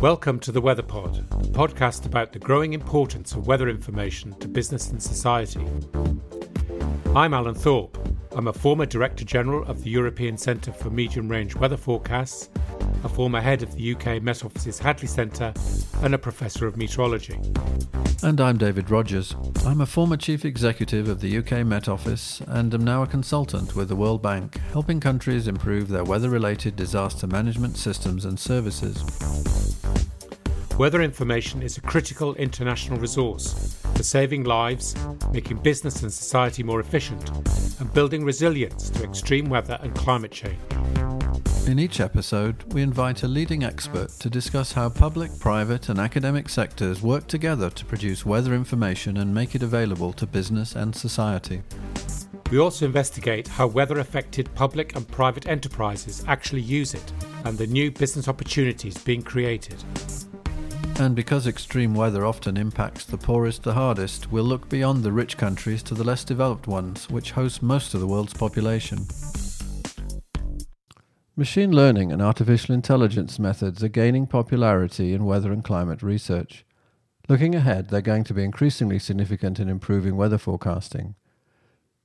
Welcome to the Weather Pod, a podcast about the growing importance of weather information to business and society. I'm Alan Thorpe. I'm a former Director General of the European Centre for Medium Range Weather Forecasts, a former head of the UK Met Office's Hadley Centre, and a Professor of Meteorology. And I'm David Rogers. I'm a former Chief Executive of the UK Met Office and am now a consultant with the World Bank, helping countries improve their weather related disaster management systems and services. Weather information is a critical international resource for saving lives, making business and society more efficient, and building resilience to extreme weather and climate change. In each episode, we invite a leading expert to discuss how public, private, and academic sectors work together to produce weather information and make it available to business and society. We also investigate how weather affected public and private enterprises actually use it and the new business opportunities being created. And because extreme weather often impacts the poorest the hardest, we'll look beyond the rich countries to the less developed ones, which host most of the world's population. Machine learning and artificial intelligence methods are gaining popularity in weather and climate research. Looking ahead, they're going to be increasingly significant in improving weather forecasting.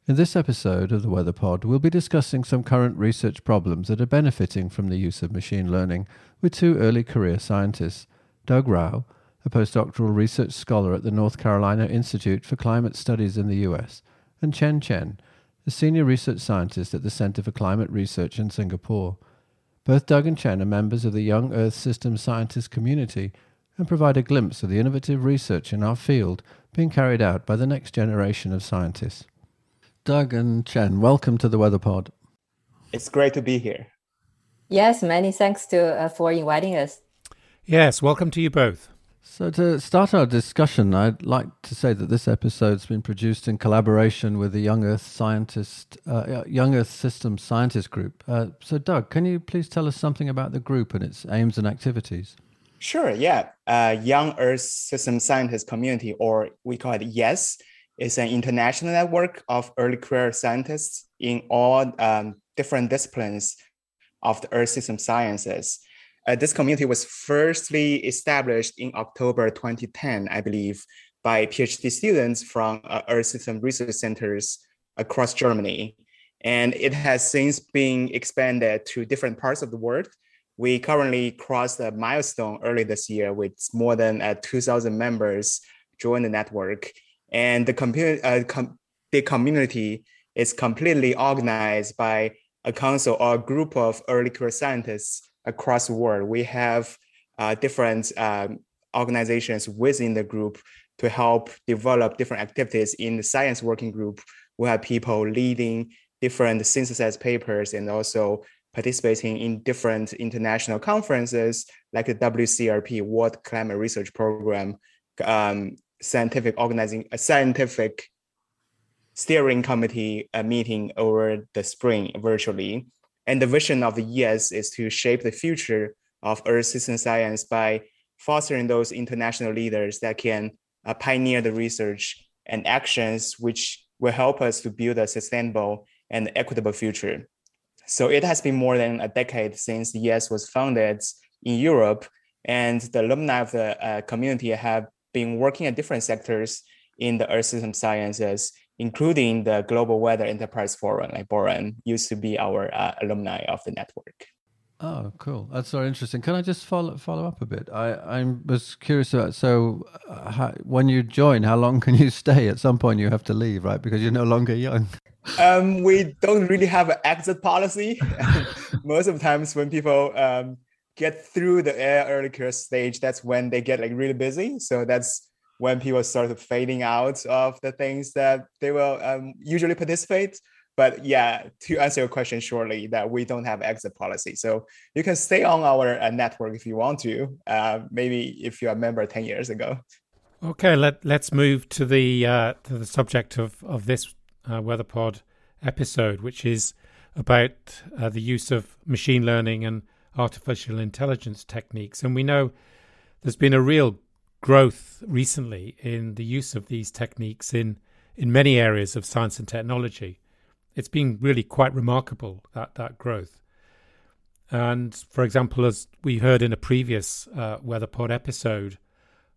In this episode of the Weather Pod, we'll be discussing some current research problems that are benefiting from the use of machine learning with two early career scientists, Doug Rao, a postdoctoral research scholar at the North Carolina Institute for Climate Studies in the US, and Chen Chen, a senior research scientist at the Center for Climate Research in Singapore. Both Doug and Chen are members of the Young Earth System scientist community and provide a glimpse of the innovative research in our field being carried out by the next generation of scientists. Doug and Chen, welcome to the WeatherPod. It's great to be here. Yes, many thanks to uh, for inviting us. Yes, welcome to you both. So, to start our discussion, I'd like to say that this episode's been produced in collaboration with the Young Earth Scientist, uh, Young Earth Systems Scientist Group. Uh, so, Doug, can you please tell us something about the group and its aims and activities? Sure. Yeah, uh, Young Earth System Scientist Community, or we call it YES, is an international network of early career scientists in all um, different disciplines of the Earth system sciences. Uh, this community was firstly established in October 2010, I believe, by PhD students from uh, Earth System Research Centers across Germany. And it has since been expanded to different parts of the world. We currently crossed a milestone early this year with more than uh, 2,000 members join the network. And the, compu- uh, com- the community is completely organized by a council or a group of early career scientists across the world. We have uh, different um, organizations within the group to help develop different activities in the science working group. We have people leading different synthesized papers and also participating in different international conferences like the WCRP World Climate Research Program, um, scientific organizing, a scientific steering committee uh, meeting over the spring virtually. And the vision of the ES is to shape the future of Earth system science by fostering those international leaders that can uh, pioneer the research and actions which will help us to build a sustainable and equitable future. So it has been more than a decade since the ES was founded in Europe, and the alumni of the uh, community have been working at different sectors in the Earth system sciences, including the Global Weather Enterprise Forum. Like Boran used to be our uh, alumni of the network. Oh, cool! That's so interesting. Can I just follow follow up a bit? I I was curious about so uh, how, when you join, how long can you stay? At some point, you have to leave, right? Because you're no longer young. Um, we don't really have an exit policy. Most of the times, when people um, get through the early career stage, that's when they get like really busy. So that's when people start fading out of the things that they will um, usually participate. But yeah, to answer your question shortly, that we don't have exit policy. So you can stay on our uh, network if you want to, uh, maybe if you're a member 10 years ago. Okay, let, let's move to the, uh, to the subject of, of this uh, WeatherPod episode, which is about uh, the use of machine learning and artificial intelligence techniques. And we know there's been a real growth recently in the use of these techniques in, in many areas of science and technology. It's been really quite remarkable that, that growth. And for example, as we heard in a previous uh, WeatherPod episode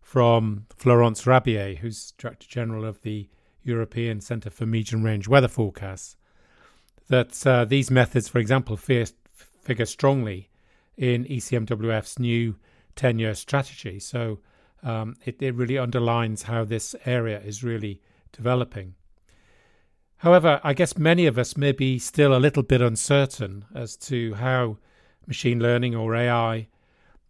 from Florence Rabier, who's Director General of the European Centre for Medium Range Weather Forecasts, that uh, these methods, for example, figure strongly in ECMWF's new 10 year strategy. So um, it, it really underlines how this area is really developing. However, I guess many of us may be still a little bit uncertain as to how machine learning or AI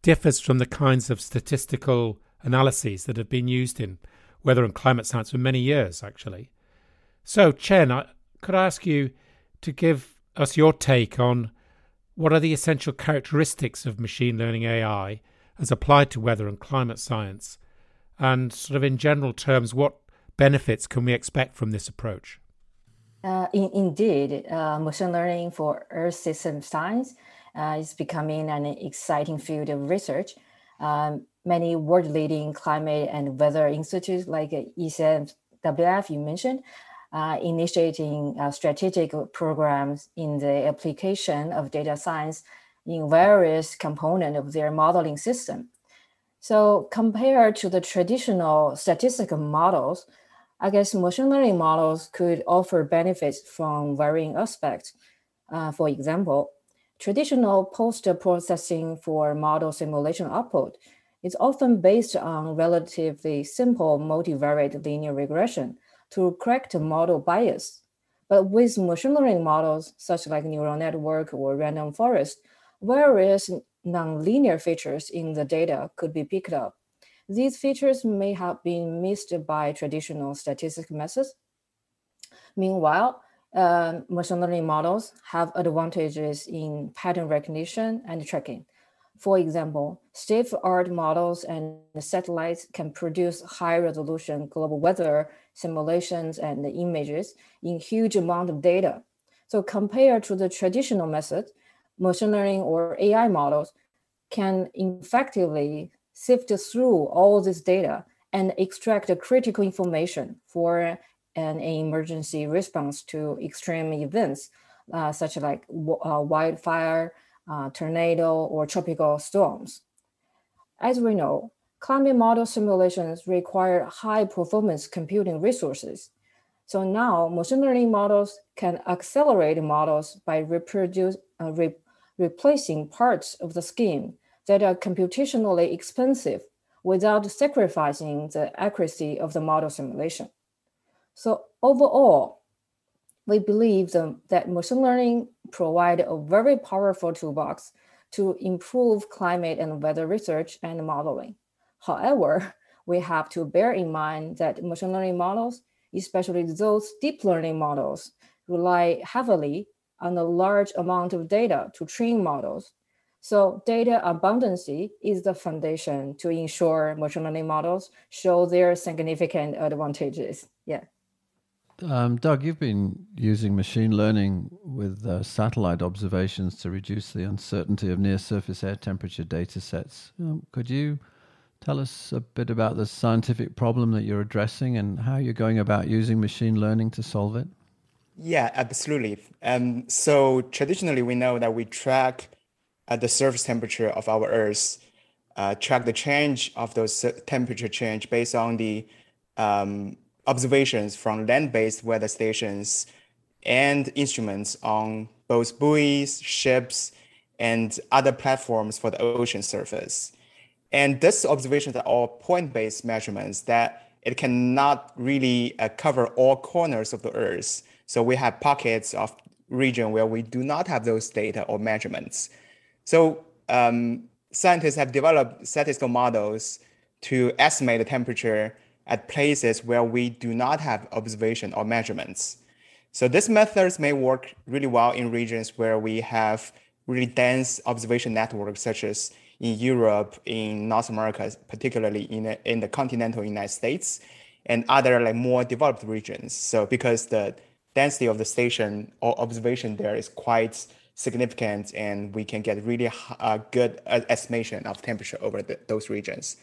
differs from the kinds of statistical analyses that have been used in weather and climate science for many years, actually. So, Chen, I, could I ask you to give us your take on what are the essential characteristics of machine learning AI as applied to weather and climate science? And, sort of in general terms, what benefits can we expect from this approach? Uh, in, indeed, uh, machine learning for Earth system science uh, is becoming an exciting field of research. Um, many world-leading climate and weather institutes like ECMWF you mentioned, uh, initiating uh, strategic programs in the application of data science in various components of their modeling system. So compared to the traditional statistical models, I guess machine learning models could offer benefits from varying aspects. Uh, for example, traditional post-processing for model simulation output is often based on relatively simple multivariate linear regression to correct model bias. But with machine learning models, such like neural network or random forest, various nonlinear features in the data could be picked up. These features may have been missed by traditional statistical methods. Meanwhile, uh, machine learning models have advantages in pattern recognition and tracking. For example, state-of-art models and satellites can produce high-resolution global weather simulations and images in huge amount of data. So compared to the traditional method, machine learning or AI models can effectively sift through all this data and extract critical information for an emergency response to extreme events, uh, such as like uh, wildfire, uh, tornado, or tropical storms. As we know, climate model simulations require high performance computing resources. So now machine learning models can accelerate models by reproduce, uh, re replacing parts of the scheme that are computationally expensive without sacrificing the accuracy of the model simulation. So overall, we believe the, that machine learning provide a very powerful toolbox to improve climate and weather research and modeling. However, we have to bear in mind that machine learning models, especially those deep learning models, rely heavily on a large amount of data to train models. So data abundancy is the foundation to ensure machine learning models show their significant advantages. Yeah. Um, Doug, you've been using machine learning with uh, satellite observations to reduce the uncertainty of near surface air temperature data sets. Um, could you tell us a bit about the scientific problem that you're addressing and how you're going about using machine learning to solve it? Yeah, absolutely. Um, so, traditionally, we know that we track uh, the surface temperature of our Earth, uh, track the change of those temperature change based on the um, observations from land-based weather stations and instruments on both buoys, ships, and other platforms for the ocean surface. And these observations are all point-based measurements that it cannot really uh, cover all corners of the Earth. So we have pockets of region where we do not have those data or measurements. So um, scientists have developed statistical models to estimate the temperature at places where we do not have observation or measurements. So these methods may work really well in regions where we have really dense observation networks, such as in Europe, in North America, particularly in in the continental United States, and other like more developed regions. So because the density of the station or observation there is quite significant, and we can get really uh, good uh, estimation of temperature over the, those regions.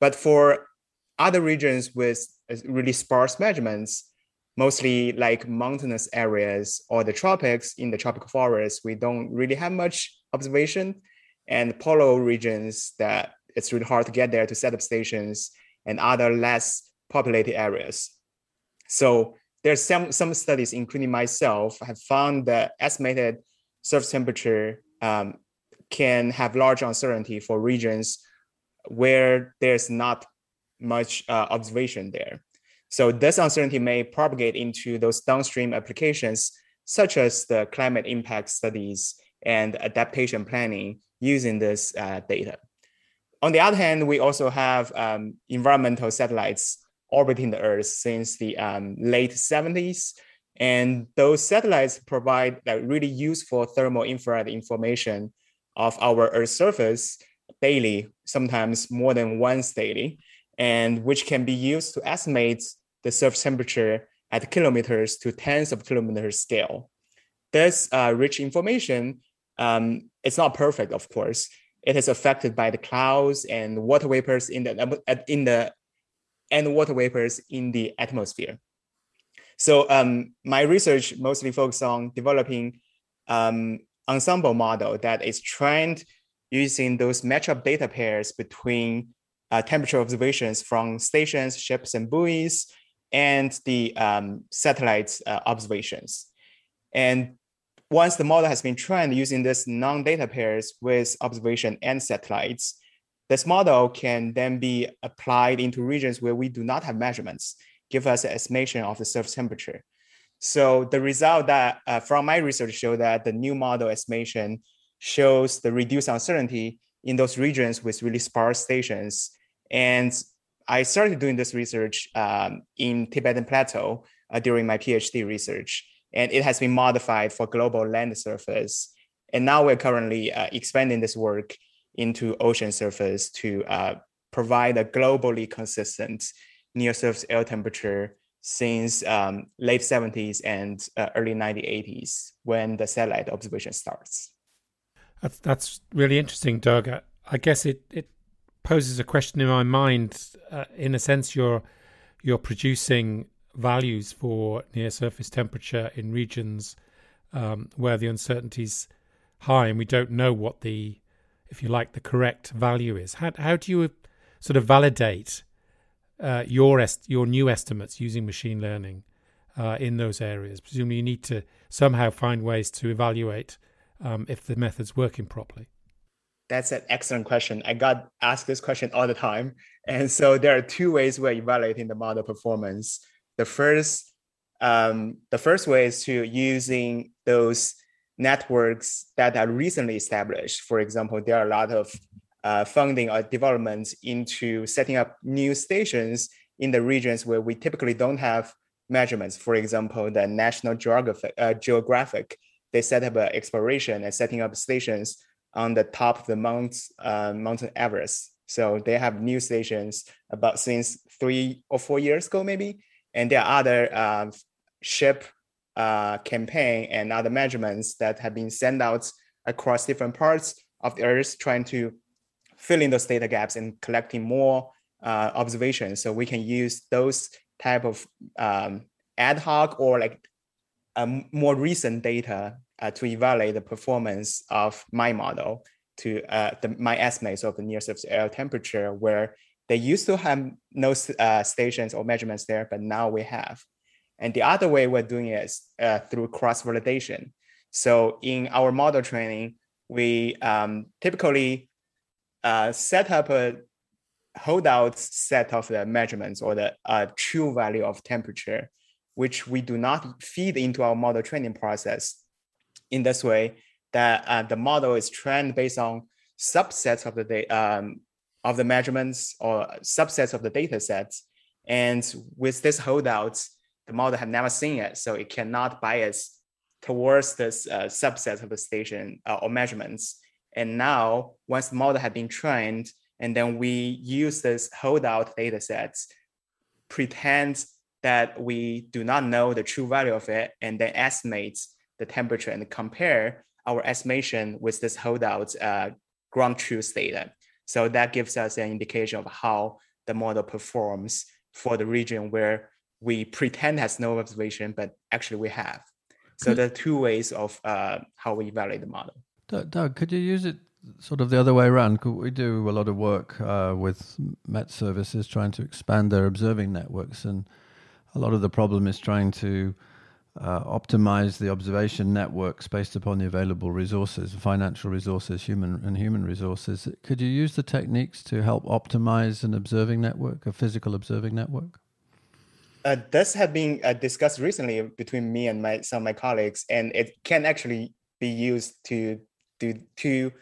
But for other regions with really sparse measurements, mostly like mountainous areas or the tropics in the tropical forests, we don't really have much observation. And polar regions that it's really hard to get there to set up stations and other less populated areas. So there's some, some studies, including myself, have found that estimated surface temperature um, can have large uncertainty for regions where there's not much uh, observation there. So this uncertainty may propagate into those downstream applications, such as the climate impact studies and adaptation planning using this uh, data. On the other hand, we also have um, environmental satellites orbiting the Earth since the um, late 70s. And those satellites provide really useful thermal infrared information of our Earth surface daily, sometimes more than once daily, and which can be used to estimate the surface temperature at kilometers to tens of kilometers scale. This uh, rich information, um, it's not perfect, of course. It is affected by the clouds and water vapors in the in the and water vapors in the atmosphere. So um, my research mostly focused on developing um, ensemble model that is trained using those matchup data pairs between uh, temperature observations from stations, ships, and buoys, and the um, satellite uh, observations. And once the model has been trained using this non-data pairs with observation and satellites, this model can then be applied into regions where we do not have measurements, give us an estimation of the surface temperature. So the result that uh, from my research show that the new model estimation shows the reduced uncertainty in those regions with really sparse stations. And I started doing this research um, in Tibetan Plateau uh, during my PhD research, and it has been modified for global land surface. And now we're currently uh, expanding this work into ocean surface to uh, provide a globally consistent near surface air temperature since um, late 70s and uh, early 1980s when the satellite observation starts. That's, really interesting, Doug. I, guess it, it poses a question in my mind. Uh, in a sense, you're you're producing values for near surface temperature in regions um, where the uncertainty is high, and we don't know what the, if you like, the correct value is. How how do you sort of validate uh, your est- your new estimates using machine learning uh, in those areas? Presumably, you need to somehow find ways to evaluate um, if the method's working properly. That's an excellent question. I got asked this question all the time. And so there are two ways we're evaluating the model performance. The first, um, the first way is to using those networks that are recently established. For example, there are a lot of uh, funding or development into setting up new stations in the regions where we typically don't have measurements. For example, the National Geographic, uh, Geographic they set up an exploration and setting up stations on the top of the Mount uh, Mountain Everest. So they have new stations about since three or four years ago, maybe. And there are other uh, ship uh, campaign and other measurements that have been sent out across different parts of the Earth, trying to fill in those data gaps and collecting more uh, observations. So we can use those type of um, ad hoc or like um, more recent data uh, to evaluate the performance of my model to uh, the, my estimates of the near surface air temperature, where they used to have no uh, stations or measurements there, but now we have. And the other way we're doing it is uh, through cross validation. So in our model training, we um, typically uh, set up a holdout set of the measurements or the uh, true value of temperature, which we do not feed into our model training process in this way that uh, the model is trained based on subsets of the data um, of the measurements or subsets of the data sets. And with this holdouts, the model have never seen it, so it cannot bias towards this uh, subset of the station uh, or measurements. And now, once the model has been trained, and then we use this holdout data sets, pretend that we do not know the true value of it, and then estimate the temperature and compare our estimation with this holdout uh, ground truth data. So that gives us an indication of how the model performs for the region where we pretend has no observation, but actually we have. So there are two ways of uh, how we evaluate the model. Doug, could you use it sort of the other way around? Could We do a lot of work uh, with Met services trying to expand their observing networks, and a lot of the problem is trying to uh, optimize the observation networks based upon the available resources, financial resources, human and human resources. Could you use the techniques to help optimize an observing network, a physical observing network? Uh, this has been uh, discussed recently between me and my some of my colleagues, and it can actually be used to do to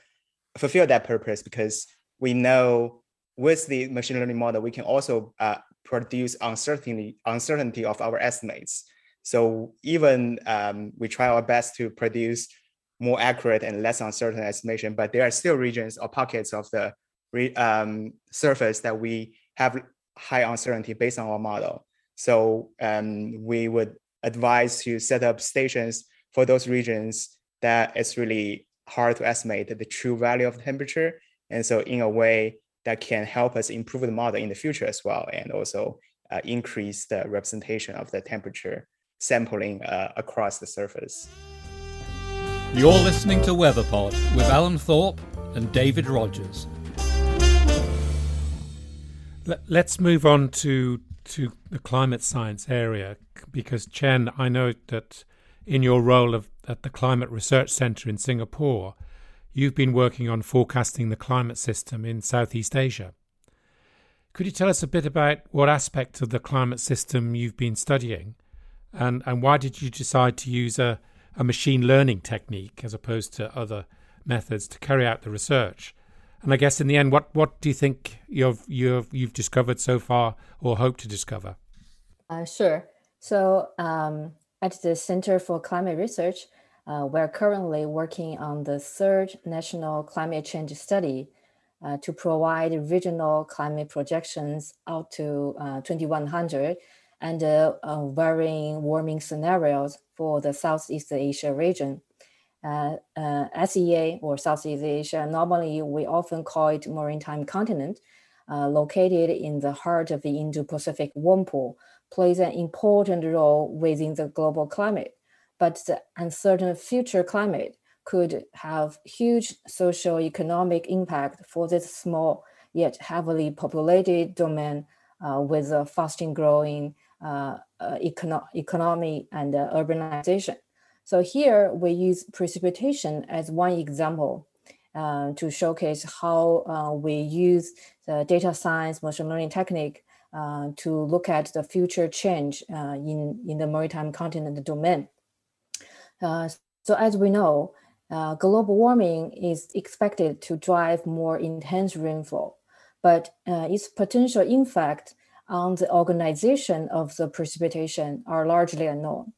fulfill that purpose because we know with the machine learning model we can also uh, produce uncertainty uncertainty of our estimates. So even um, we try our best to produce more accurate and less uncertain estimation, but there are still regions or pockets of the um, surface that we have high uncertainty based on our model. So um, we would advise to set up stations for those regions that it's really hard to estimate the true value of temperature. And so in a way that can help us improve the model in the future as well, and also uh, increase the representation of the temperature sampling uh, across the surface. You're listening to WeatherPod with Alan Thorpe and David Rogers. Let's move on to to the climate science area because Chen, I know that in your role of at the Climate Research Centre in Singapore, you've been working on forecasting the climate system in Southeast Asia. Could you tell us a bit about what aspect of the climate system you've been studying and, and why did you decide to use a, a machine learning technique as opposed to other methods to carry out the research? And I guess in the end, what, what do you think you've, you've, you've discovered so far or hope to discover? Uh, sure. So um, at the Center for Climate Research, uh, we're currently working on the third national climate change study uh, to provide regional climate projections out to uh, 2100 and uh, uh, varying warming scenarios for the Southeast Asia region. Uh, uh, SEA or Southeast Asia, normally we often call it maritime continent, uh, located in the heart of the Indo-Pacific warm pool, plays an important role within the global climate. But the uncertain future climate could have huge socio-economic impact for this small yet heavily populated domain uh, with a fastly growing uh, uh, econo- economy and urbanization. So here we use precipitation as one example uh, to showcase how uh, we use the data science machine learning technique uh, to look at the future change in, in the maritime continent domain. so as we know, global warming is expected to drive more intense rainfall, but its potential impact on the organization of the precipitation are largely unknown.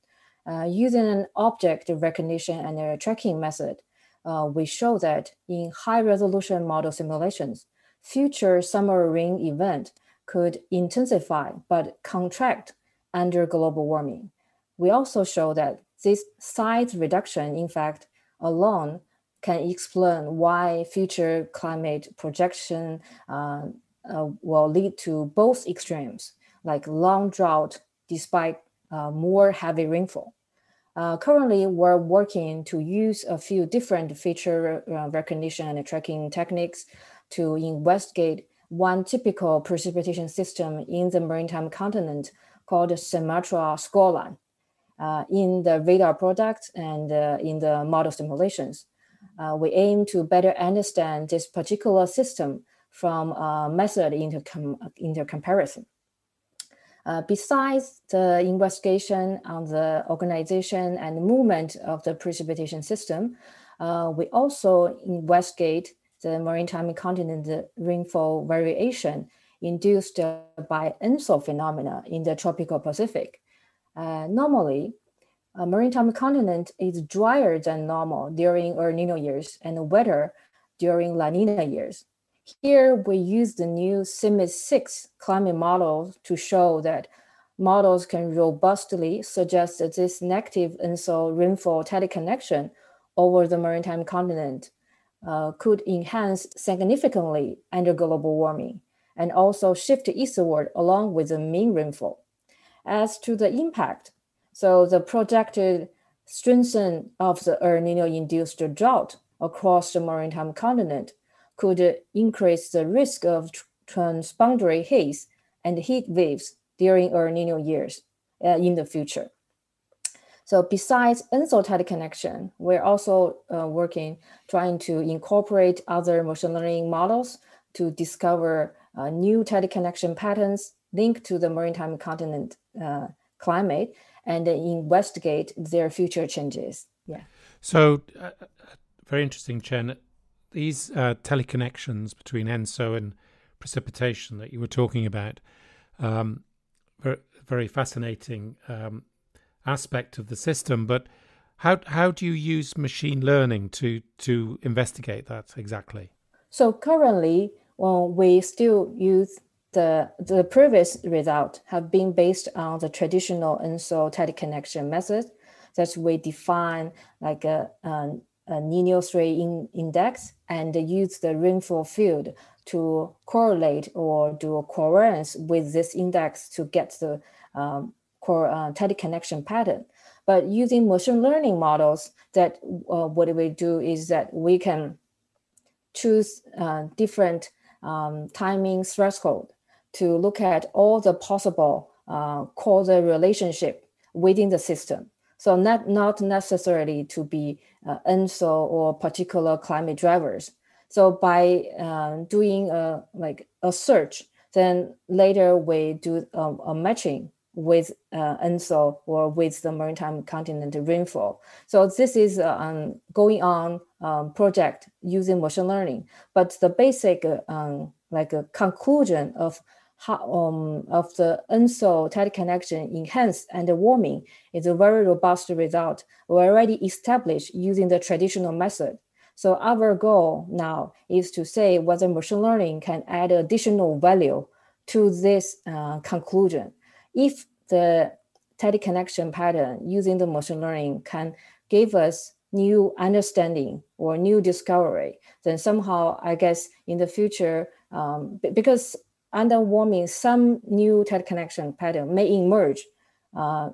Uh, using an object recognition and a tracking method, uh, we show that in high resolution model simulations, future summer rain event could intensify but contract under global warming. We also show that this size reduction, in fact, alone can explain why future climate projection uh, uh, will lead to both extremes, like long drought despite more heavy rainfall. Uh, currently, we're working to use a few different feature uh, recognition and tracking techniques to investigate one typical precipitation system in the maritime continent called the Sumatra squall line uh, in the radar product and uh, in the model simulations. we aim to better understand this particular system from uh, method intercom- intercomparison. Uh, besides the investigation on the organization and movement of the precipitation system, uh, we also investigate the maritime continent rainfall variation induced by ENSO phenomena in the tropical Pacific. Uh, normally, a maritime continent is drier than normal during El Nino years and wetter during La Nina years. Here we use the new CMIP 6 climate model to show that models can robustly suggest that this negative ENSO rainfall teleconnection over the maritime continent uh, could enhance significantly under global warming and also shift eastward along with the mean rainfall. As to the impact, so the projected strengthening of the El Nino induced drought across the maritime continent could increase the risk of transboundary haze and heat waves during El Nino years uh, in the future. So besides ENSO teleconnection, we're also uh, working, trying to incorporate other machine learning models to discover uh, new teleconnection patterns linked to the maritime continent uh, climate and investigate their future changes. Yeah. So, uh, uh, very interesting, Chen. These uh, teleconnections between ENSO and precipitation that you were talking about, um, very, very fascinating um, aspect of the system. But how how do you use machine learning to to investigate that exactly? So currently, well, we still use the the previous result have been based on the traditional ENSO teleconnection connection method that we define like a, a Nino 3 in, index and use the rainfall field to correlate or do a covariance with this index to get the um, core uh, teleconnection pattern. But using machine learning models, that uh, what we do is that we can choose uh, different um, timing threshold to look at all the possible uh, causal relationship within the system. So not, not necessarily to be uh, ENSO or particular climate drivers. So by uh, doing a, like a search, then later we do a, a matching with uh, ENSO or with the maritime continent rainfall. So this is uh, um, going on um, project using machine learning. But the basic um, like a conclusion of um, of the ENSO teleconnection enhanced and warming is a very robust result already established using the traditional method. So our goal now is to say whether machine learning can add additional value to this uh, conclusion. If the teleconnection pattern using the machine learning can give us new understanding or new discovery, then somehow I guess in the future, um, because under warming, some new teleconnection pattern may emerge, uh,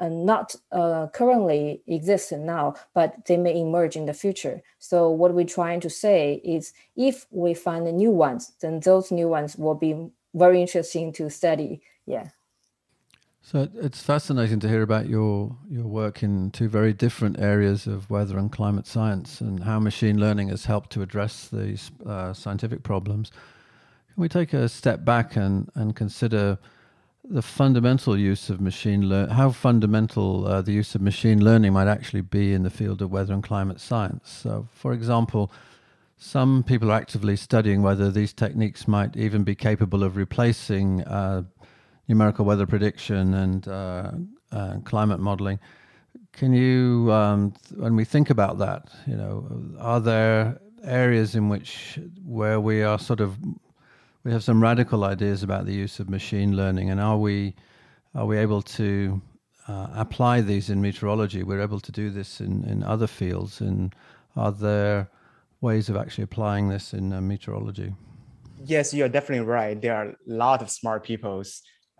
not uh, currently exist now, but they may emerge in the future. So what we're trying to say is, if we find new ones, then those new ones will be very interesting to study. Yeah. So it's fascinating to hear about your your work in two very different areas of weather and climate science, and how machine learning has helped to address these uh, scientific problems. Can we take a step back and, and consider the fundamental use of machine learning, how fundamental uh, the use of machine learning might actually be in the field of weather and climate science? So, for example, some people are actively studying whether these techniques might even be capable of replacing uh, numerical weather prediction and uh, uh climate modeling. Can you, um, when we think about that, you know, are there areas in which where we are sort of we have some radical ideas about the use of machine learning, and are we are we able to uh, apply these in meteorology? We're able to do this in, in other fields, and are there ways of actually applying this in uh, meteorology? Yes, you're definitely right. There are a lot of smart people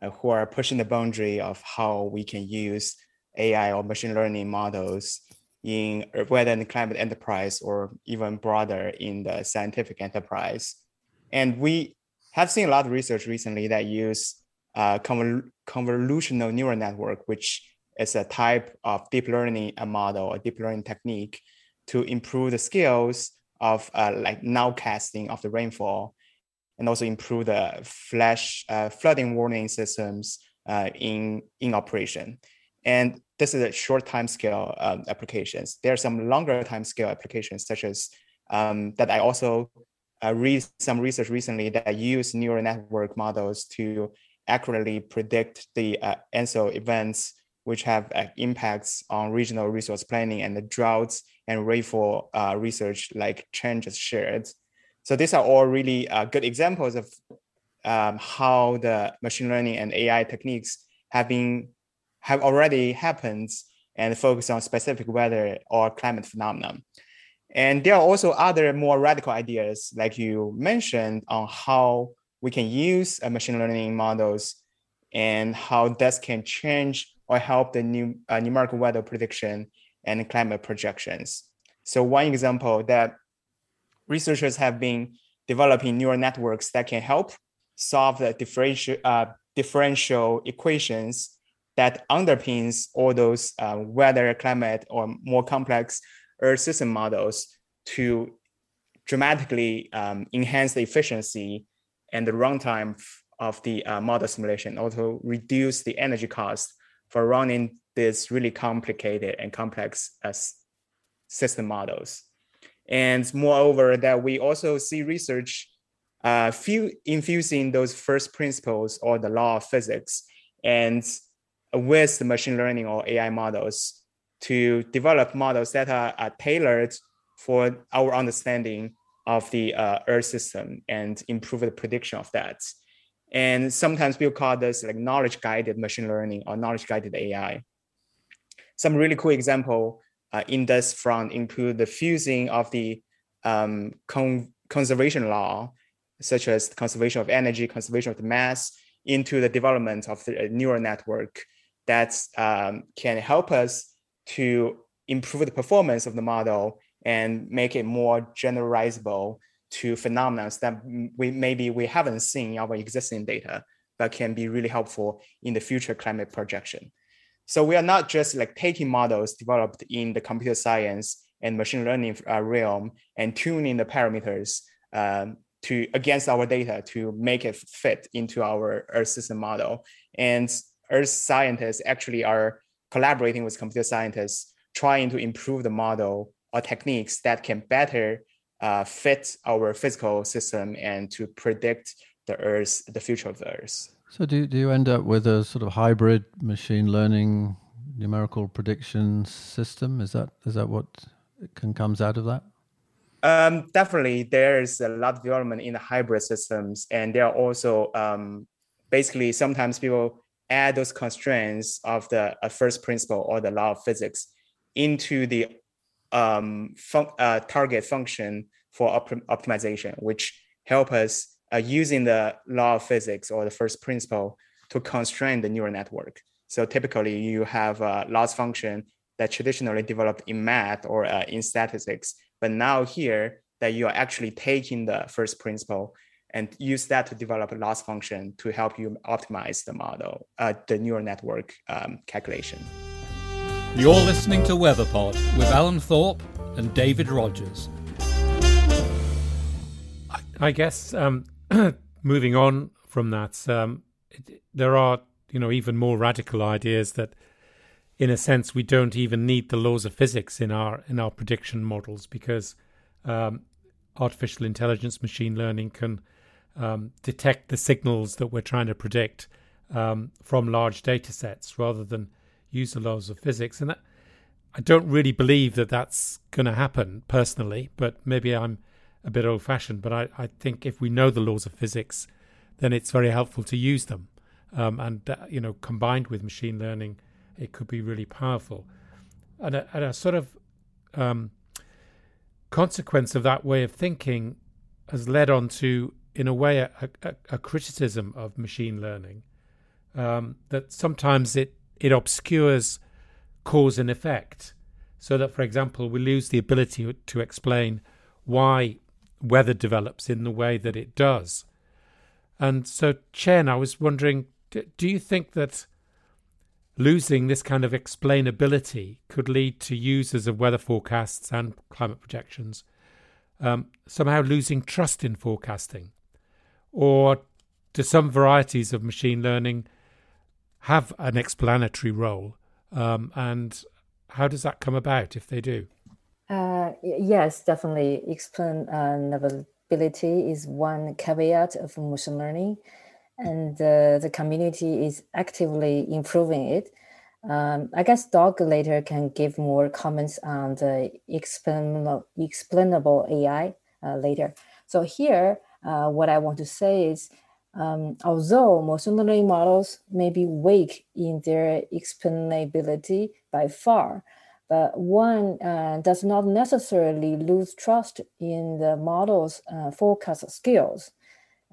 uh, who are pushing the boundary of how we can use AI or machine learning models in weather and climate enterprise, or even broader in the scientific enterprise. And we have seen a lot of research recently that use uh, convolutional neural network, which is a type of deep learning a model, a deep learning technique to improve the skills of uh, like nowcasting of the rainfall and also improve the flash uh, flooding warning systems uh, in, in operation. And this is a short time scale um, applications. There are some longer time scale applications such as um, that I also uh, read some research recently that use neural network models to accurately predict the uh, ENSO events, which have uh, impacts on regional resource planning and the droughts and rainfall uh, research like Chen just shared. So these are all really uh, good examples of um, how the machine learning and AI techniques have been have already happened and focus on specific weather or climate phenomenon. And there are also other more radical ideas, like you mentioned, on how we can use uh, machine learning models and how this can change or help the new uh, numerical weather prediction and climate projections. So one example that researchers have been developing neural networks that can help solve the differential, uh, differential equations that underpins all those uh, weather, climate, or more complex Earth system models to dramatically um, enhance the efficiency and the runtime of the uh, model simulation, also reduce the energy cost for running these really complicated and complex uh, system models. And moreover, that we also see research uh, few, infusing those first principles or the law of physics and with the machine learning or AI models to develop models that are, are tailored for our understanding of the uh, Earth system and improve the prediction of that. And sometimes we'll call this like knowledge guided machine learning or knowledge guided AI. Some really cool example uh, in this front include the fusing of the um, con- conservation law, such as conservation of energy, conservation of the mass, into the development of the neural network that um, can help us to improve the performance of the model and make it more generalizable to phenomena that we maybe we haven't seen in our existing data, but can be really helpful in the future climate projection. So we are not just like taking models developed in the computer science and machine learning uh, realm and tuning the parameters um, to against our data to make it fit into our Earth system model. And Earth scientists actually are collaborating with computer scientists, trying to improve the model or techniques that can better uh, fit our physical system and to predict the Earth, the future of the Earth. So do do you end up with a sort of hybrid machine learning numerical prediction system? Is that is that what can comes out of that? Um, definitely, there's a lot of development in the hybrid systems, and there are also um, basically sometimes people add those constraints of the uh, first principle or the law of physics into the um, fun- uh, target function for op- optimization, which help us uh, using the law of physics or the first principle to constrain the neural network. So typically you have a loss function that traditionally developed in math or uh, in statistics, but now here that you are actually taking the first principle and use that to develop a loss function to help you optimize the model, uh, the neural network um, calculation. You're listening to WeatherPod with Alan Thorpe and David Rogers. I guess um, moving on from that, um, it, there are you know even more radical ideas that, in a sense, we don't even need the laws of physics in our in our prediction models because um, artificial intelligence, machine learning can um, detect the signals that we're trying to predict um, from large data sets rather than use the laws of physics. And that, I don't really believe that that's going to happen personally, but maybe I'm a bit old fashioned, but I, I think if we know the laws of physics, then it's very helpful to use them. Um, and, uh, you know, combined with machine learning, it could be really powerful. And a, and a sort of um, consequence of that way of thinking has led on to, in a way, a, a, a criticism of machine learning. Um, that sometimes it, it obscures cause and effect. So that, for example, we lose the ability to explain why weather develops in the way that it does. And so, Chen, I was wondering do you think that losing this kind of explainability could lead to users of weather forecasts and climate projections um, somehow losing trust in forecasting? Or do some varieties of machine learning have an explanatory role? Um, and how does that come about if they do? Uh, yes, definitely. Explainability is one caveat of machine learning, and uh, the community is actively improving it. Um, I guess Doug later can give more comments on the explainable, explainable AI uh, later. So here, uh, what I want to say is, um, although machine learning models may be weak in their explainability by far, but one uh, does not necessarily lose trust in the model's uh, forecast skills.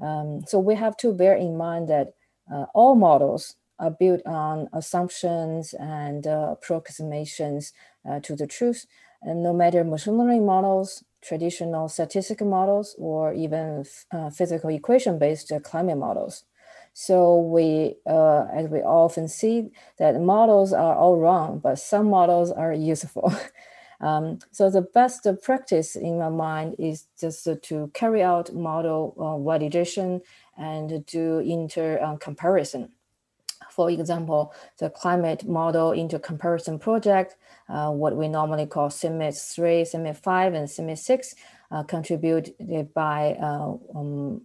Um, so we have to bear in mind that uh, all models are built on assumptions and uh, approximations uh, to the truth. And no matter machine learning models, traditional statistical models, or even uh, physical equation based climate models. So we, uh, as we often see, that models are all wrong, but some models are useful. um, so the best practice in my mind is just to carry out model uh, validation and do inter uh, comparison. For example, the climate model intercomparison project, uh, what we normally call CMIP 3, CMIP 5, and CMIP 6, uh, contributed by uh, um,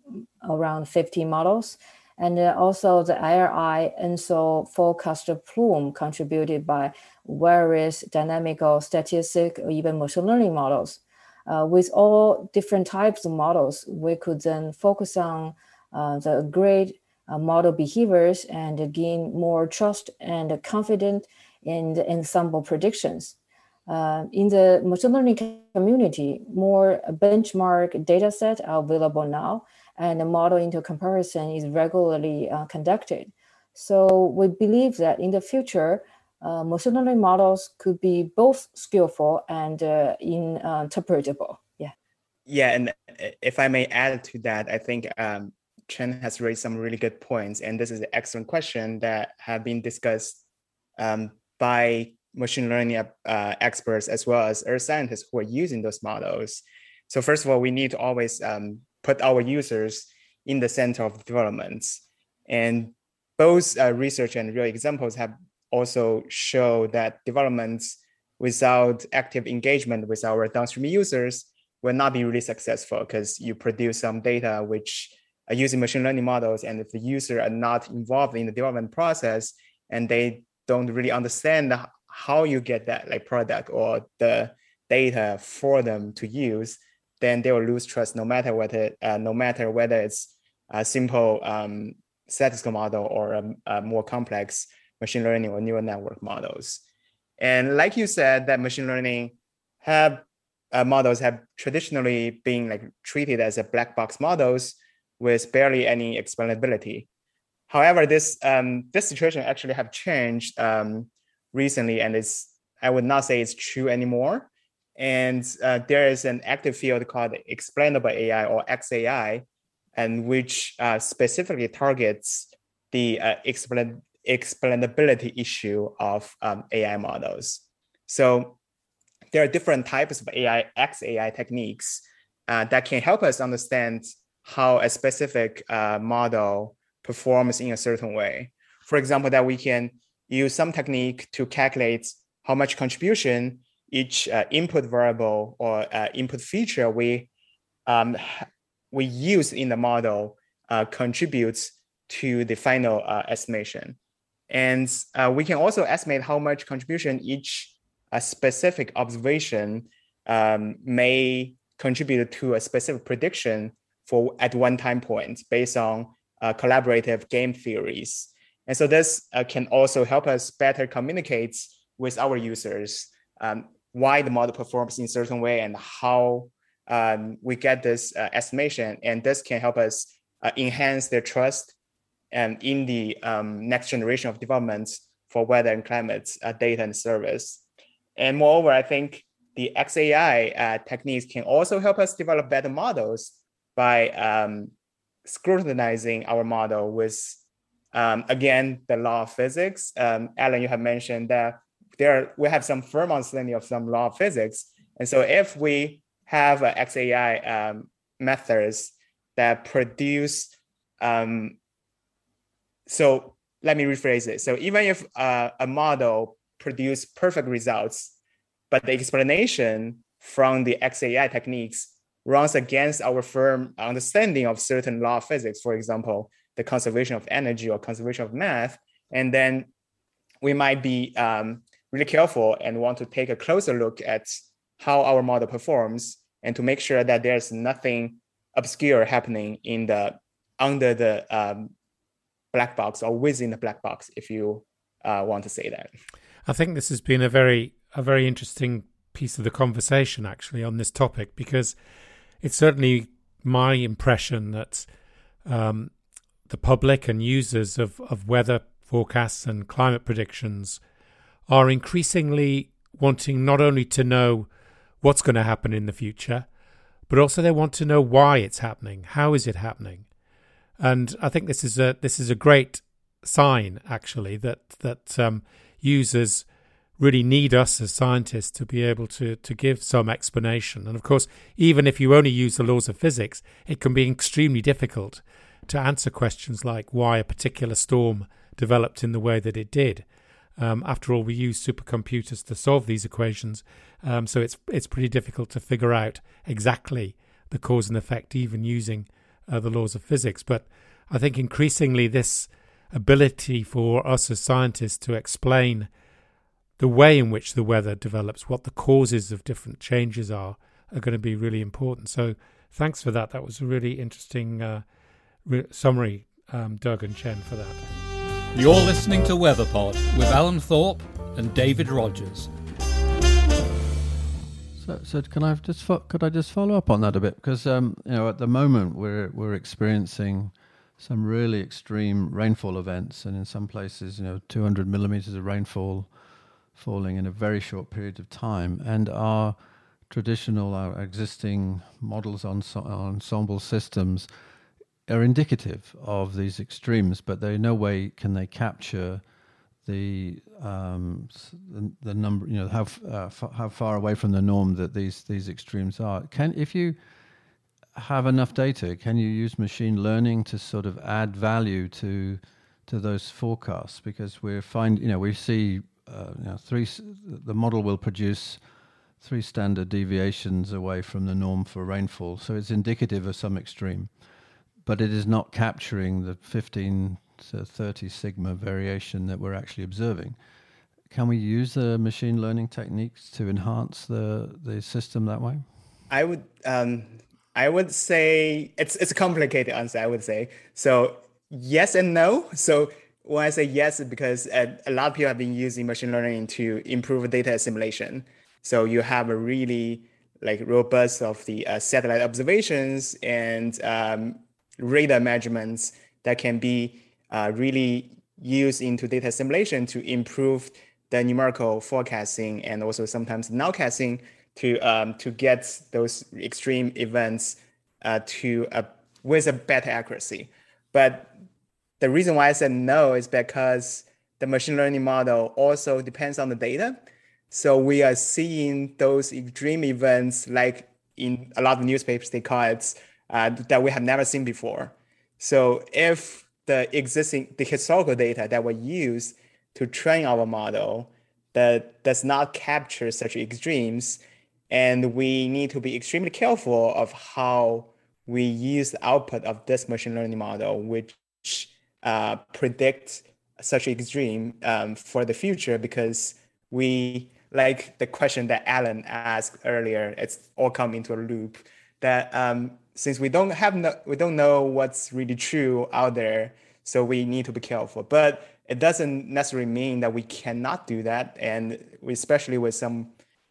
around 50 models. And uh, also the IRI ENSO forecaster plume contributed by various dynamical statistic or even machine learning models. Uh, with all different types of models, we could then focus on uh, the great uh, model behaviors and gain more trust and confidence in the ensemble predictions. Uh, in the machine learning community, more benchmark data set are available now, and the model intercomparison is regularly uh, conducted. So we believe that in the future, uh, machine learning models could be both skillful and uh, interpretable. Yeah. Yeah, and if I may add to that, I think um, Chen has raised some really good points, and this is an excellent question that have been discussed um, by machine learning uh, experts as well as earth scientists who are using those models. So first of all, we need to always um, put our users in the center of developments. And both uh, research and real examples have also show that developments without active engagement with our downstream users will not be really successful because you produce some data which using machine learning models and if the user are not involved in the development process and they don't really understand how you get that like product or the data for them to use then they will lose trust no matter whether uh, no matter whether it's a simple um, statistical model or a, a, more complex machine learning or neural network models. And like you said, that machine learning have uh, models have traditionally been like treated as a black box models with barely any explainability. However, this um, this situation actually have changed um, recently, and it's I would not say it's true anymore. And uh, there is an active field called explainable AI or XAI, and which uh, specifically targets the uh, explain, explainability issue of um, AI models. So there are different types of AI, XAI techniques uh, that can help us understand how a specific uh, model performs in a certain way. For example, that we can use some technique to calculate how much contribution each uh, input variable or uh, input feature we um, we use in the model uh, contributes to the final uh, estimation. And uh, we can also estimate how much contribution each specific observation um, may contribute to a specific prediction for at one time point based on collaborative game theories. And so this can also help us better communicate with our users um, why the model performs in certain way and how um, we get this uh, estimation. And this can help us uh, enhance their trust and in the um, next generation of developments for weather and climate uh, data and service. And moreover, I think the XAI uh, techniques can also help us develop better models by um, scrutinizing our model with, um, again, the law of physics. Um, Alan, you have mentioned that there we have some firm understanding of some law of physics. And so if we have uh, XAI um, methods that produce, um, so let me rephrase it. So even if uh, a model produce perfect results, but the explanation from the XAI techniques runs against our firm understanding of certain law of physics, for example, the conservation of energy or conservation of mass, and then we might be um, really careful and want to take a closer look at how our model performs and to make sure that there's nothing obscure happening in the under the um, black box or within the black box if you uh, want to say that. I think this has been a very a very interesting piece of the conversation actually on this topic because it's certainly my impression that um, the public and users of, of weather forecasts and climate predictions are increasingly wanting not only to know what's going to happen in the future, but also they want to know why it's happening. How is it happening? And I think this is a this is a great sign actually that that um, users really need us as scientists to be able to to give some explanation. And of course, even if you only use the laws of physics, it can be extremely difficult to answer questions like why a particular storm developed in the way that it did. Um, after all, we use supercomputers to solve these equations, um, so it's it's pretty difficult to figure out exactly the cause and effect, even using uh, the laws of physics. But I think increasingly this ability for us as scientists to explain the way in which the weather develops, what the causes of different changes are, are going to be really important. So thanks for that. That was a really interesting uh, re- summary, um, Doug and Chen, for that. You're listening to WeatherPod with Alan Thorpe and David Rogers. So, so can I just fo- could I just follow up on that a bit because um, you know at the moment we're we're experiencing some really extreme rainfall events, and in some places, you know, 200 millimeters of rainfall falling in a very short period of time, and our traditional, our existing models on ensemble systems are indicative of these extremes, but they no way can they capture the um, the, the, number, you know, how uh, f- how far away from the norm that these these extremes are. Can if you have enough data, can you use machine learning to sort of add value to to those forecasts? Because we're find, you know, we see uh, you know, three. The model will produce three standard deviations away from the norm for rainfall, so it's indicative of some extreme, but it is not capturing the 15 to 30 sigma variation that we're actually observing. Can we use the machine learning techniques to enhance the the system that way? I would um, I would say it's it's a complicated answer. I would say so. Yes and no. So when I say yes, because a, a lot of people have been using machine learning to improve data assimilation. So you have a really like robust of the uh, satellite observations and um, radar measurements that can be uh, really used into data assimilation to improve the numerical forecasting and also sometimes nowcasting to um, to get those extreme events uh, to a, with a better accuracy. But the reason why I said no is because the machine learning model also depends on the data. So we are seeing those extreme events like in a lot of newspapers they call it uh, that we have never seen before. So if the existing the historical data that we use to train our model that does not capture such extremes, and we need to be extremely careful of how we use the output of this machine learning model, which uh, predict such extreme um, for the future, because we like the question that Alan asked earlier. It's all come into a loop that um, since we don't have no, we don't know what's really true out there, so we need to be careful. But it doesn't necessarily mean that we cannot do that, and especially with some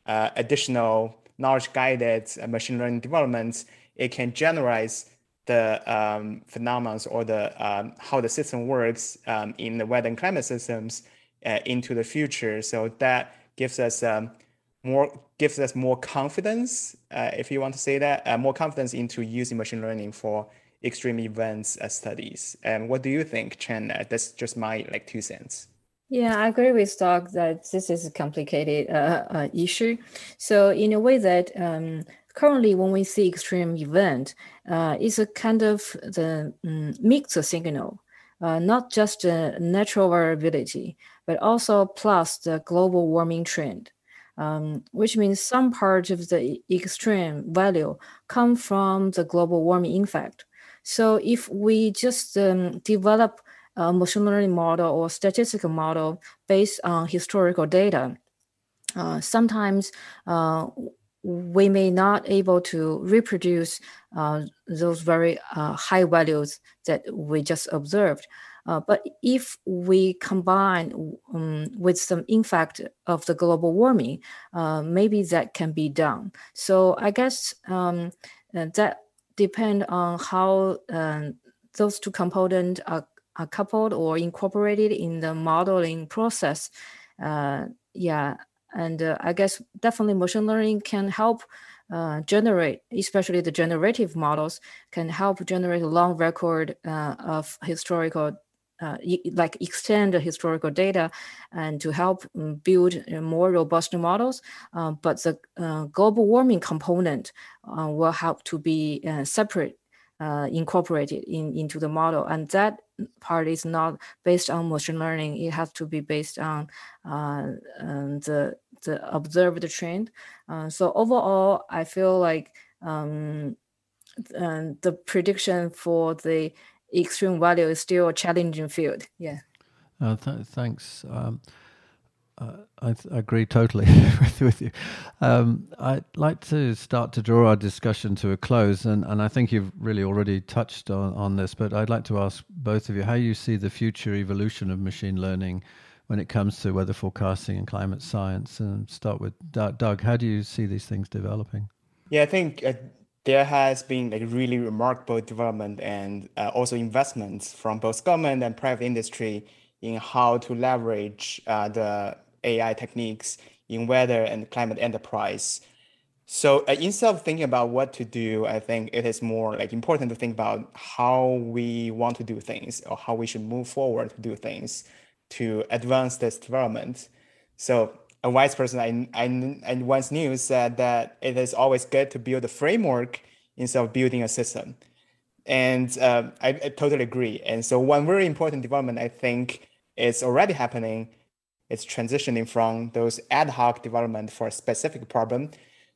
uh, additional knowledge guided uh, machine learning developments, it can generalize the um, phenomena or the um, how the system works um, in the weather and climate systems uh, into the future. So that gives us um, more gives us more confidence, uh, if you want to say that, uh, more confidence into using machine learning for extreme events uh, studies. And what do you think, Chen? Uh, that's just my like two cents. Yeah, I agree with Doug that this is a complicated uh, issue. So in a way that um, currently when we see extreme event, uh, it's a kind of the um, mixed signal, uh, not just a natural variability, but also plus the global warming trend. Um, which means some part of the extreme value come from the global warming effect. So if we just um, develop a machine learning model or statistical model based on historical data. Uh, sometimes uh, we may not able to reproduce uh, those very uh, high values that we just observed. Uh, but if we combine um, with some impact of the global warming, uh, maybe that can be done. So I guess um, that depend on how um, those two components are, are coupled or incorporated in the modeling process, uh, yeah, and uh, I guess definitely machine learning can help uh, generate, especially the generative models, can help generate a long record uh, of historical, uh, like extend the historical data, and to help um, build uh, more robust models. Uh, but the global warming component will help to be separate uh, incorporated in, into the model. And that part is not based on machine learning. It has to be based on uh, um, the, the observed trend. Uh, so overall, I feel like um, the prediction for the extreme value is still a challenging field. Yeah. Uh, th- thanks. Um, uh, I, th- I, agree totally with, with you. Um, I'd like to start to draw our discussion to a close, and, and I think you've really already touched on, on this, but I'd like to ask both of you how you see the future evolution of machine learning when it comes to weather forecasting and climate science. And start with Doug. How do you see these things developing? Yeah, I think uh, there has been like really remarkable development and uh, also investments from both government and private industry in how to leverage uh, the AI techniques in weather and climate enterprise. So uh, instead of thinking about what to do, I think it is more like important to think about how we want to do things or how we should move forward to do things to advance this development. So a wise person I, I, I once knew said that it is always good to build a framework instead of building a system. And uh, I, I totally agree. And so one very important development I think is already happening it's transitioning from those ad hoc development for a specific problem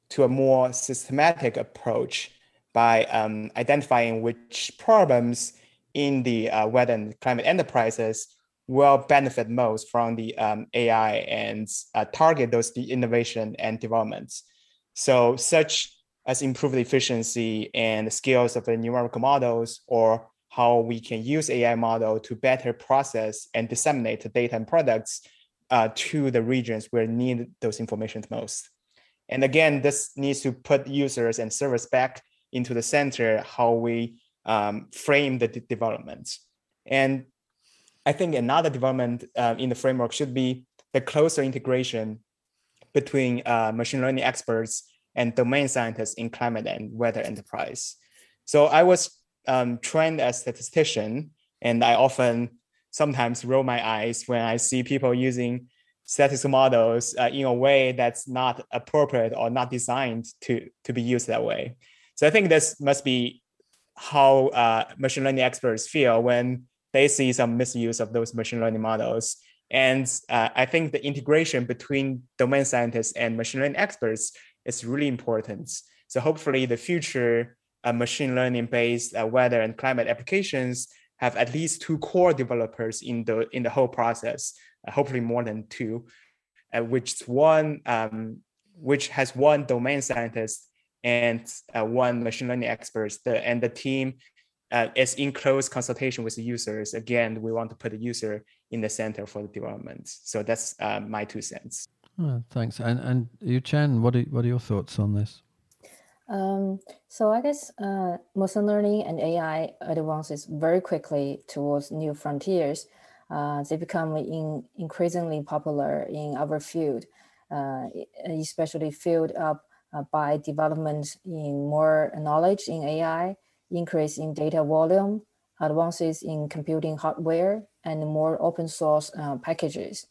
to a more systematic approach by um, identifying which problems in the uh, weather and climate enterprises will benefit most from the um, AI and uh, target those the innovation and developments. So such as improved efficiency and the skills of the numerical models or how we can use AI model to better process and disseminate the data and products uh, to the regions where need those information most. And again, this needs to put users and service back into the center, how we um, frame the d- development. And I think another development uh, in the framework should be the closer integration between uh, machine learning experts and domain scientists in climate and weather enterprise. So I was um, trained as a statistician, and I often sometimes roll my eyes when I see people using statistical models uh, in a way that's not appropriate or not designed to, to be used that way. So I think this must be how uh, machine learning experts feel when they see some misuse of those machine learning models. And uh, I think the integration between domain scientists and machine learning experts is really important. So hopefully the future uh, machine learning based uh, weather and climate applications have at least two core developers in the in the whole process, uh, hopefully more than two, uh, which one um, which has one domain scientist and uh, one machine learning expert. The, and the team uh, is in close consultation with the users. Again, we want to put the user in the center for the development. So that's uh, my two cents. Oh, thanks. And and Yu-Chen, what are what are your thoughts on this? Um, so I guess uh, machine learning and AI advances very quickly towards new frontiers. Uh, they become in, increasingly popular in our field, uh, especially filled up uh, by development in more knowledge in AI, increase in data volume, advances in computing hardware, and more open source uh, packages.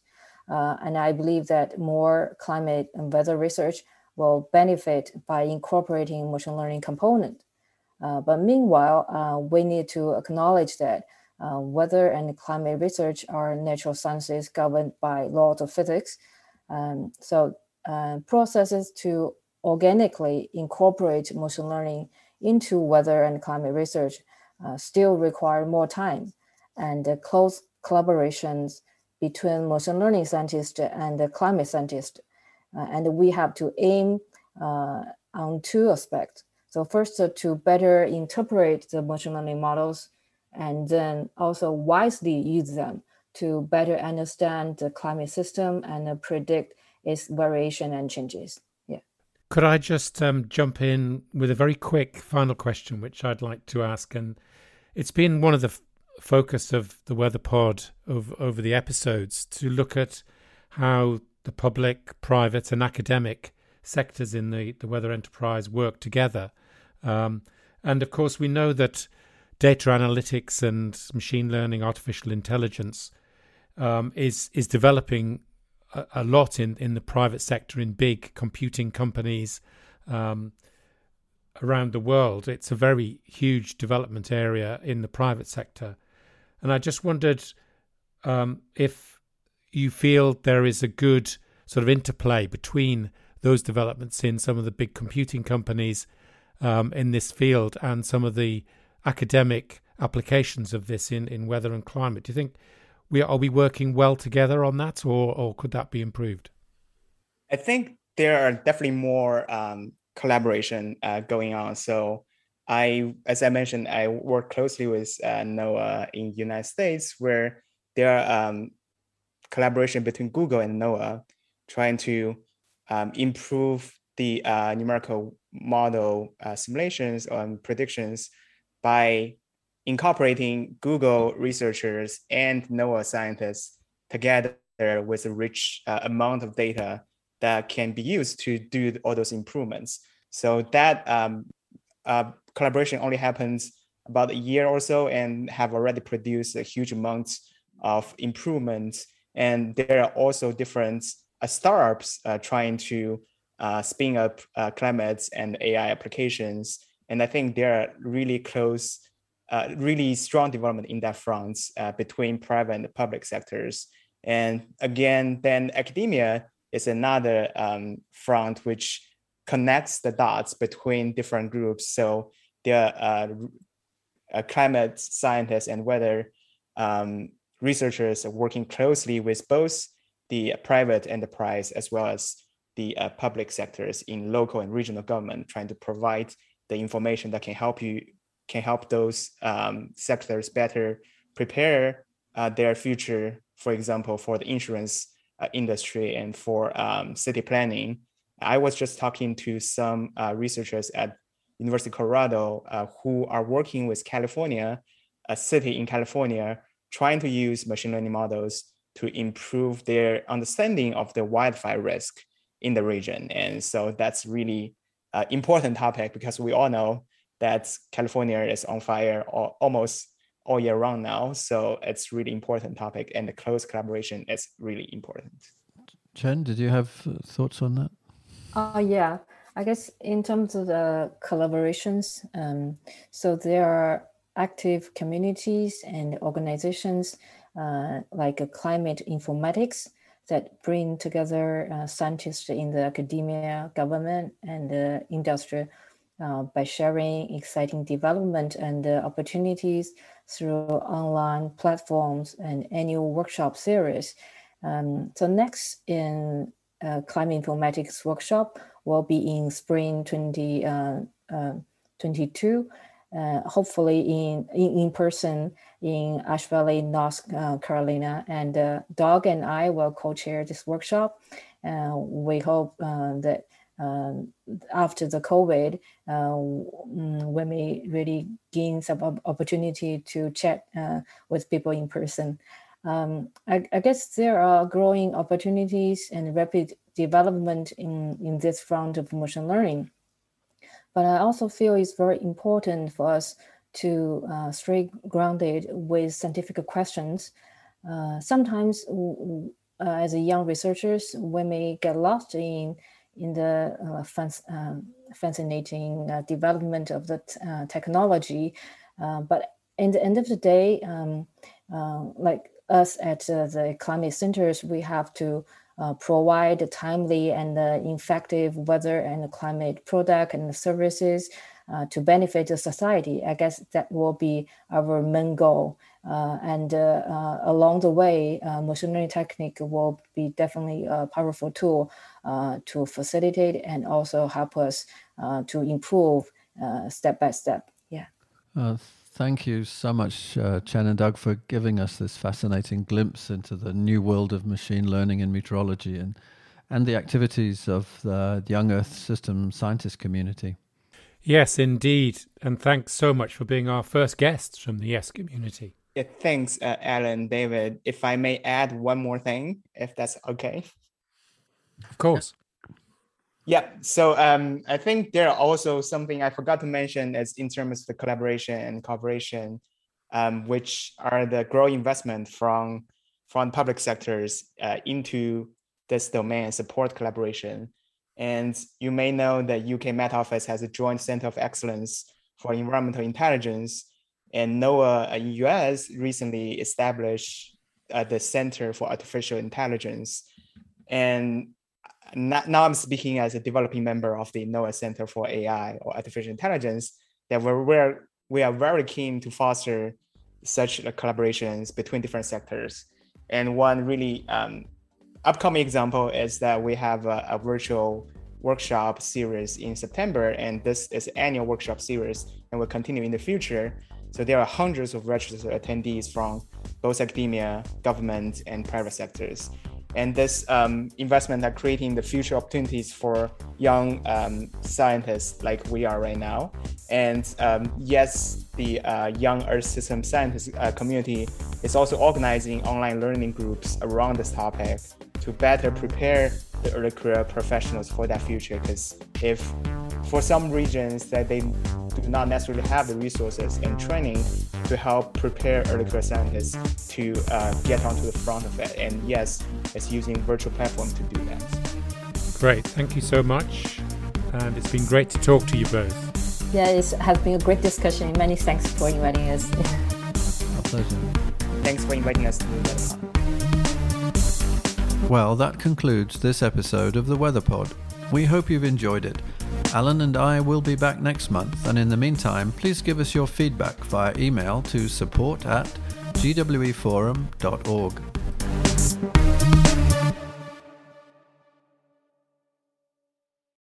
Uh, and I believe that more climate and weather research will benefit by incorporating machine learning component. Uh, but meanwhile, uh, we need to acknowledge that uh, weather and climate research are natural sciences governed by laws of physics. Um, so uh, processes to organically incorporate machine learning into weather and climate research uh, still require more time and close collaborations between machine learning scientists and the climate scientists uh, and we have to aim uh, on two aspects. So first, uh, to better interpret the machine learning models, and then also wisely use them to better understand the climate system and predict its variation and changes. Could I just um, jump in with a very quick final question, which I'd like to ask, and it's been one of the f- focus of the Weather Pod over, over the episodes to look at how the public, private, and academic sectors in the, the weather enterprise work together. Um, and of course, we know that data analytics and machine learning, artificial intelligence um, is is developing a, lot in, in the private sector in big computing companies um, around the world. It's a very huge development area in the private sector, and I just wondered um, if you feel there is a good sort of interplay between those developments in some of the big computing companies um, in this field and some of the academic applications of this in, in weather and climate. Do you think we are we working well together on that, or or could that be improved? I think there are definitely more um, collaboration uh, going on. So I, as I mentioned, I work closely with uh, NOAA in United States, where there are um, collaboration between Google and NOAA, trying to um, improve the uh, numerical model uh, simulations and predictions by incorporating Google researchers and NOAA scientists together with a rich uh, amount of data that can be used to do all those improvements. So that um, uh, collaboration only happens about a year or so and have already produced a huge amount of improvements. And there are also different uh, startups uh, trying to uh, spin up uh, climate and AI applications. And I think there are really close, uh, really strong development in that front uh, between private and public sectors. And again, then academia is another um, front which connects the dots between different groups. So there are uh, climate scientists and weather um, researchers are working closely with both the private enterprise as well as the uh, public sectors in local and regional government, trying to provide the information that can help you can help those um, sectors better prepare uh, their future. For example, for the insurance uh, industry and for um, city planning. I was just talking to some uh, researchers at University of Colorado uh, who are working with California, a city in California, trying to use machine learning models to improve their understanding of the wildfire risk in the region. And so that's really uh, important topic because we all know that California is on fire all, almost all year round now. So it's really important topic, and the close collaboration is really important. Chen, did you have uh, thoughts on that? Uh, yeah, I guess in terms of the collaborations, um, so there are active communities and organizations uh, like climate informatics that bring together uh, scientists in the academia, government, and the industry uh, by sharing exciting development and uh, opportunities through online platforms and annual workshop series. Um, so next in uh, climate informatics workshop will be in spring 2022, uh, hopefully in, in, in person in Asheville, North uh, Carolina. And uh, Doug and I will co-chair this workshop. Uh, we hope uh, that um, after the COVID, uh, mm, we really gain some opportunity to chat uh, with people in person. Um, I, I, guess there are growing opportunities and rapid development in, in this front of machine learning. But I also feel it's very important for us to uh, stay grounded with scientific questions. Uh, sometimes, uh, as young researchers, we may get lost in in the uh, um, fascinating uh, development of the uh, technology. but in the end of the day, um, like us at the climate centers, we have to uh, provide timely and uh, effective weather and climate product and services uh, to benefit the society. I guess that will be our main goal. Uh, and uh, uh, along the way, machine learning technique will be definitely a powerful tool to facilitate and also help us to improve step by step. Yeah. Thank you so much, uh, Chen and Doug, for giving us this fascinating glimpse into the new world of machine learning and meteorology and, and the activities of the Young Earth System scientist community. Yes, indeed. And thanks so much for being our first guests from the YESS community. Yeah, thanks, uh, Alan, David. If I may add one more thing, if that's okay. Of course. Yeah. So um, I think there are also something I forgot to mention as in terms of the collaboration and cooperation, um, which are the growing investment from from public sectors uh, into this domain and support collaboration. And you may know that UK Met Office has a joint center of excellence for environmental intelligence, and NOAA in US recently established uh, the Center for Artificial Intelligence. And now I'm speaking as a developing member of the NOAA Center for AI or Artificial Intelligence, that we're, we're we are very keen to foster such collaborations between different sectors. And one really um, upcoming example is that we have a, a, virtual workshop series in September, and this is annual workshop series, and will continue in the future. So there are hundreds of registered attendees from both academia, government, and private sectors and this um, investment are creating the future opportunities for young um, scientists like we are right now. And um, yes, the uh, young Earth System scientist uh, community is also organizing online learning groups around this topic to better prepare the early career professionals for that future. Because if for some regions that they do not necessarily have the resources and training to help prepare early career scientists to uh, get onto the front of it. And yes, it's using virtual platform to do that. Great, thank you so much. And it's been great to talk to you both. Yeah, it has been a great discussion. Many thanks for inviting us. Our pleasure. Thanks for inviting us to the Well, that concludes this episode of the Weather Pod. We hope you've enjoyed it. Alan and I will be back next month, and in the meantime, please give us your feedback via email to support at gweforum.org.